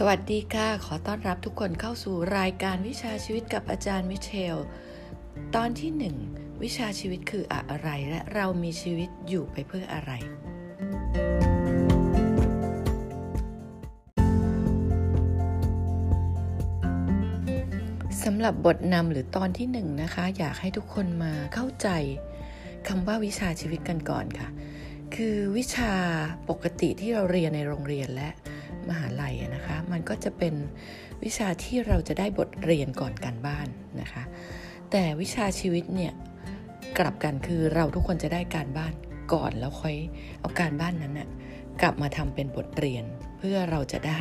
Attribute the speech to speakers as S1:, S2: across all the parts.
S1: สวัสดีค่ะ ขอต้อนรับทุกคนเข้าสู่รายการวิชาชีวิตกับอาจารย์มิเชล ตอนที่หนึ่งวิชาชีวิตคืออะไรและเรามีชีวิตอยู่ไปเพื่ออะไร สำหรับบทนำหรือตอนที่หนึ่งนะคะ อยากให้ทุกคนมาเข้าใจคำว่าวิชาชีวิตกันก่อนค่ะ คือวิชาปกติที่เราเรียนในโรงเรียนและ มหาลัยนะคะ มันก็จะเป็นวิชาที่เราจะได้บทเรียนก่อนการบ้านนะคะ แต่วิชาชีวิตเนี่ยกลับกันคือเราทุกคนจะได้การบ้านก่อนแล้วค่อยเอาการบ้านนั้นนะ่ะกลับมาทำเป็นบทเรียน เพื่อเราจะได้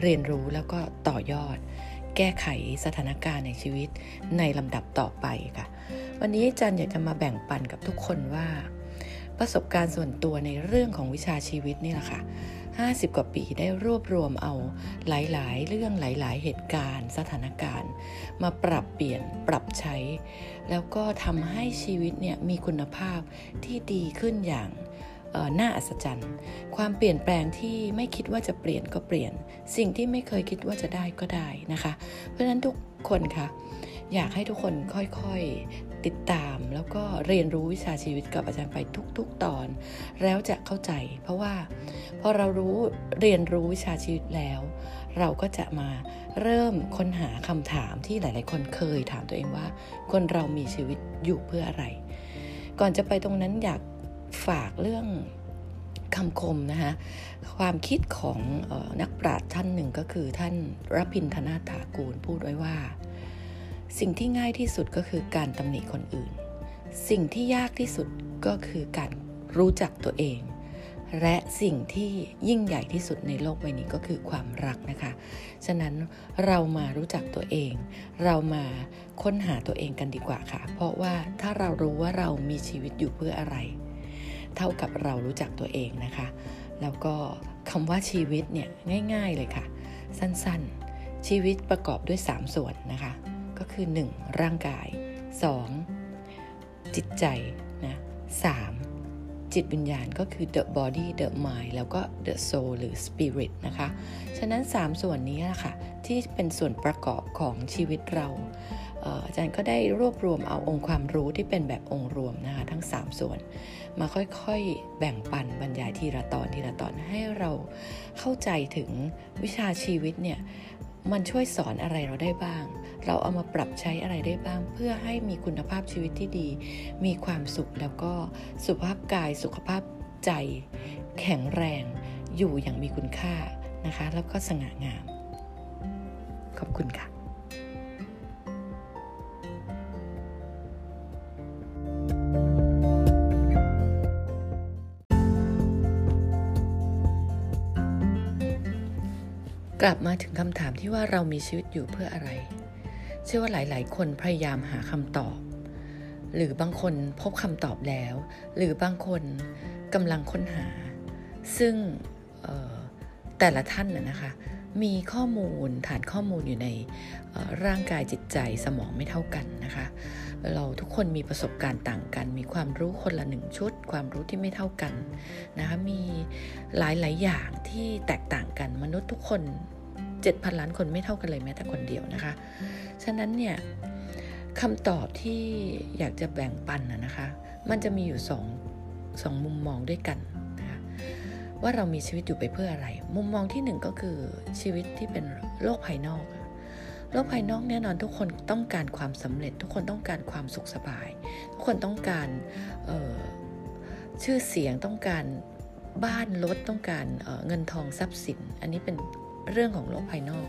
S1: เรียนรู้แล้วก็ต่อยอด แก้ไขสถานการณ์ในชีวิตในลำดับต่อไปค่ะ วันนี้จารย์อยากจะมาแบ่งปันกับทุกคนว่า ประสบการณ์ส่วนตัวในเรื่องของวิชาชีวิตนี่แหละค่ะ 50 กว่าปีได้รวบรวมเอาหลาย ๆ เรื่องหลาย ๆ เหตุการณ์ สถานการณ์ มาปรับเปลี่ยนปรับใช้ แล้วก็ทำให้ชีวิตเนี่ยมีคุณภาพที่ดีขึ้นอย่างน่าอัศจรรย์ ความเปลี่ยนแปลงที่ไม่คิดว่าจะเปลี่ยนก็เปลี่ยน สิ่งที่ไม่เคยคิดว่าจะได้ก็ได้นะคะ เพราะฉะนั้นทุกคนคะ อยากให้ทุกคนค่อยๆติดตาม แล้วก็เรียนรู้วิชาชีวิตกับอาจารย์ไปทุก ๆ ตอน แล้วจะเข้าใจ เพราะว่าพอเรารู้เรียนรู้วิชาชีวิตแล้ว เราก็จะมาเริ่มค้นหาคำถามที่หลาย ๆ คนเคยถามตัวเองว่า คนเรามีชีวิตอยู่เพื่ออะไร ก่อนจะไปตรงนั้นอยากฝากเรื่องคำคมนะคะความคิดของออนักปราชญ์ท่านหนึ่งก็คือท่านรพินธนาถากูลพูดไว้ว่า สิ่งที่ง่ายที่สุดก็คือการตำหนิคนอื่น สิ่งที่ยากที่สุดก็คือการรู้จักตัวเอง และสิ่งที่ยิ่งใหญ่ที่สุดในโลกใบนี้ก็คือความรักนะคะ ฉะนั้นเรามารู้จักตัวเอง เรามาค้นหาตัวเองกันดีกว่าค่ะ เพราะว่าถ้าเรารู้ว่าเรามีชีวิตอยู่เพื่ออะไร เท่ากับเรารู้จักตัวเองนะคะ แล้วก็คำว่าชีวิตเนี่ยง่าย ๆเลยค่ะ สั้นๆ ชีวิตประกอบด้วย 3 ส่วนนะคะ ก็คือ 1. ร่างกาย 2. จิตใจนะ 3. จิตวิญญาณก็คือ the body the mind แล้วก็ the soul หรือ spirit นะคะ ฉะนั้น 3 ส่วนนี้นะค่ะที่เป็นส่วนประกอบของชีวิตเราอาจารย์ก็ได้รวบรวมเอาองค์ความรู้ที่เป็นแบบองค์รวมนะคะทั้ง 3 ส่วน มาค่อยๆแบ่งปันบรรยายทีละตอนทีละตอนให้เราเข้าใจถึงวิชาชีวิตเนี่ย มันช่วยสอนอะไรเราได้บ้าง เราเอามาปรับใช้อะไรได้บ้าง เพื่อให้มีคุณภาพชีวิตที่ดี มีความสุขแล้วก็สุขภาพกายสุขภาพใจ แข็งแรง อยู่อย่างมีคุณค่านะคะ แล้วก็สง่างาม ขอบคุณค่ะ ลับมาถึงคำถามที่ว่าเรามีชีวิตอยู่เพื่ออะไร เชื่อว่าหลาย ๆ คนพยายามหาคำตอบ หรือบางคนพบคำตอบแล้ว หรือบางคนกำลังค้นหา ซึ่งแต่ละท่านนะนะคะมีข้อมูลฐานข้อมูลอยู่ในร่างกายจิตใจสมองไม่เท่ากันนะคะ เราทุกคนมีประสบการณ์ต่างกัน มีความรู้คนละหนึ่งชุด ความรู้ที่ไม่เท่ากันนะคะมีหลายๆอย่างที่แตกต่างกันมนุษย์ทุกคน 7,000 ล้านคนไม่เท่ากันเลยแม้แต่คนเดียวนะคะ ฉะนั้นเนี่ยคำตอบที่อยากจะแบ่งปันนะคะ มันจะมีอยู่สองสองมุมมองด้วยกันนะคะว่าเรามีชีวิตอยู่ไปเพื่ออะไร มุมมองที่หนึ่งก็คือชีวิตที่เป็นโลกภายนอก โลกภายนอกแน่นอนทุกคนต้องการความสำเร็จ ทุกคนต้องการความสุขสบาย ทุกคนต้องการชื่อเสียงต้องการบ้านรถต้องการเเงินทองทรัพย์สิน อันนี้เป็น เรื่องของโลกภายนอก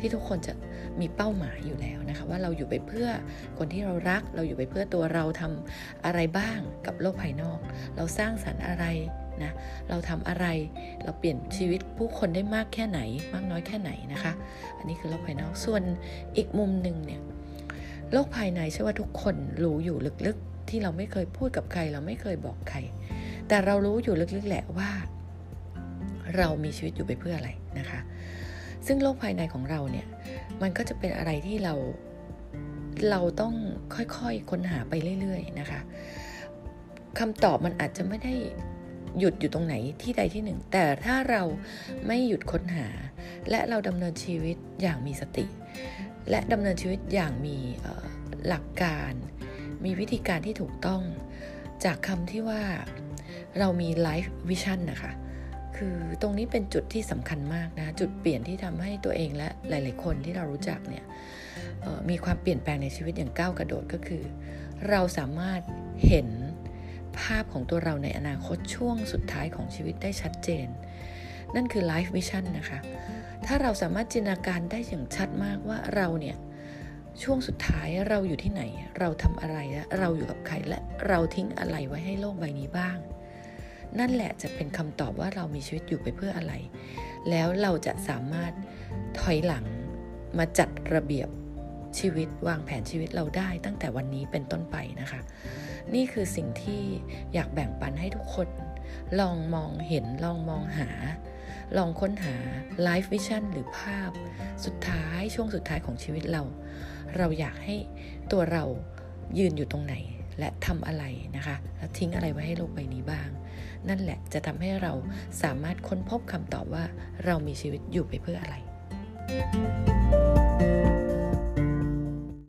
S1: ที่ทุกคนจะมีเป้าหมายอยู่แล้วนะคะว่าเราอยู่ไปเพื่อคนที่เรารัก เราอยู่ไปเพื่อตัวเราทำอะไรบ้างกับโลกภายนอก เราสร้างสรรค์อะไรนะเราทำอะไรเราเปลี่ยนชีวิตผู้คนได้มากแค่ไหน มากน้อยแค่ไหนนะคะ อันนี้คือโลกภายนอกส่วนอีกมุมหนึ่งเนี่ยโลกภายในเชื่อว่าทุกคนรู้อยู่ลึกๆ ที่เราไม่เคยพูดกับใคร เราไม่เคยบอกใคร แต่เรารู้อยู่ลึกๆแหละว่า เรามีชีวิตอยู่ไปเพื่ออะไรนะคะ ซึ่งโลกภายในของเราเนี่ยมันก็จะเป็นอะไรที่เราเราต้องค่อยๆค้นหาไปเรื่อยๆนะคะคำตอบมันอาจจะไม่ได้หยุดอยู่ตรงไหนที่ใดที่หนึ่ง แต่ถ้าเราไม่หยุดค้นหา และเราดำเนินชีวิตอย่างมีสติ และดำเนินชีวิตอย่างมีหลักการ มีวิธีการที่ถูกต้อง จากคำที่ว่าเรามี life vision นะคะ คือตรงนี้เป็นจุดที่สำคัญมากนะ จุดเปลี่ยนที่ทำให้ตัวเองและหลาย ๆ คนที่เรารู้จักเนี่ยมีความเปลี่ยนแปลงในชีวิตอย่างก้าวกระโดดก็คือ เราสามารถเห็นภาพของตัวเราในอนาคตช่วงสุดท้ายของชีวิตได้ชัดเจน นั่นคือ life vision นะคะ ถ้าเราสามารถจินตนาการได้อย่างชัดมากว่าเราเนี่ยช่วงสุดท้ายเราอยู่ที่ไหน เราทำอะไรและเราอยู่กับใครและเราทิ้งอะไรไว้ให้โลกใบนี้บ้าง นั่นแหละจะเป็นคำตอบว่าเรามีชีวิตอยู่ไปเพื่ออะไร แล้วเราจะสามารถถอยหลังมาจัดระเบียบชีวิตวางแผนชีวิตเราได้ตั้งแต่วันนี้เป็นต้นไปนะคะ นี่คือสิ่งที่อยากแบ่งปันให้ทุกคน ลองมองเห็นลองมองหา ลองค้นหา life vision หรือภาพ สุดท้ายช่วงสุดท้ายของชีวิตเรา เราอยากให้ตัวเรายืนอยู่ตรงไหน และทำอะไรนะคะแล้วทิ้งอะไรไว้ให้โลกใบนี้บ้าง นั่นแหละจะทำให้เราสามารถค้นพบคำตอบว่าเรามีชีวิตอยู่ไปเพื่ออะไร thank you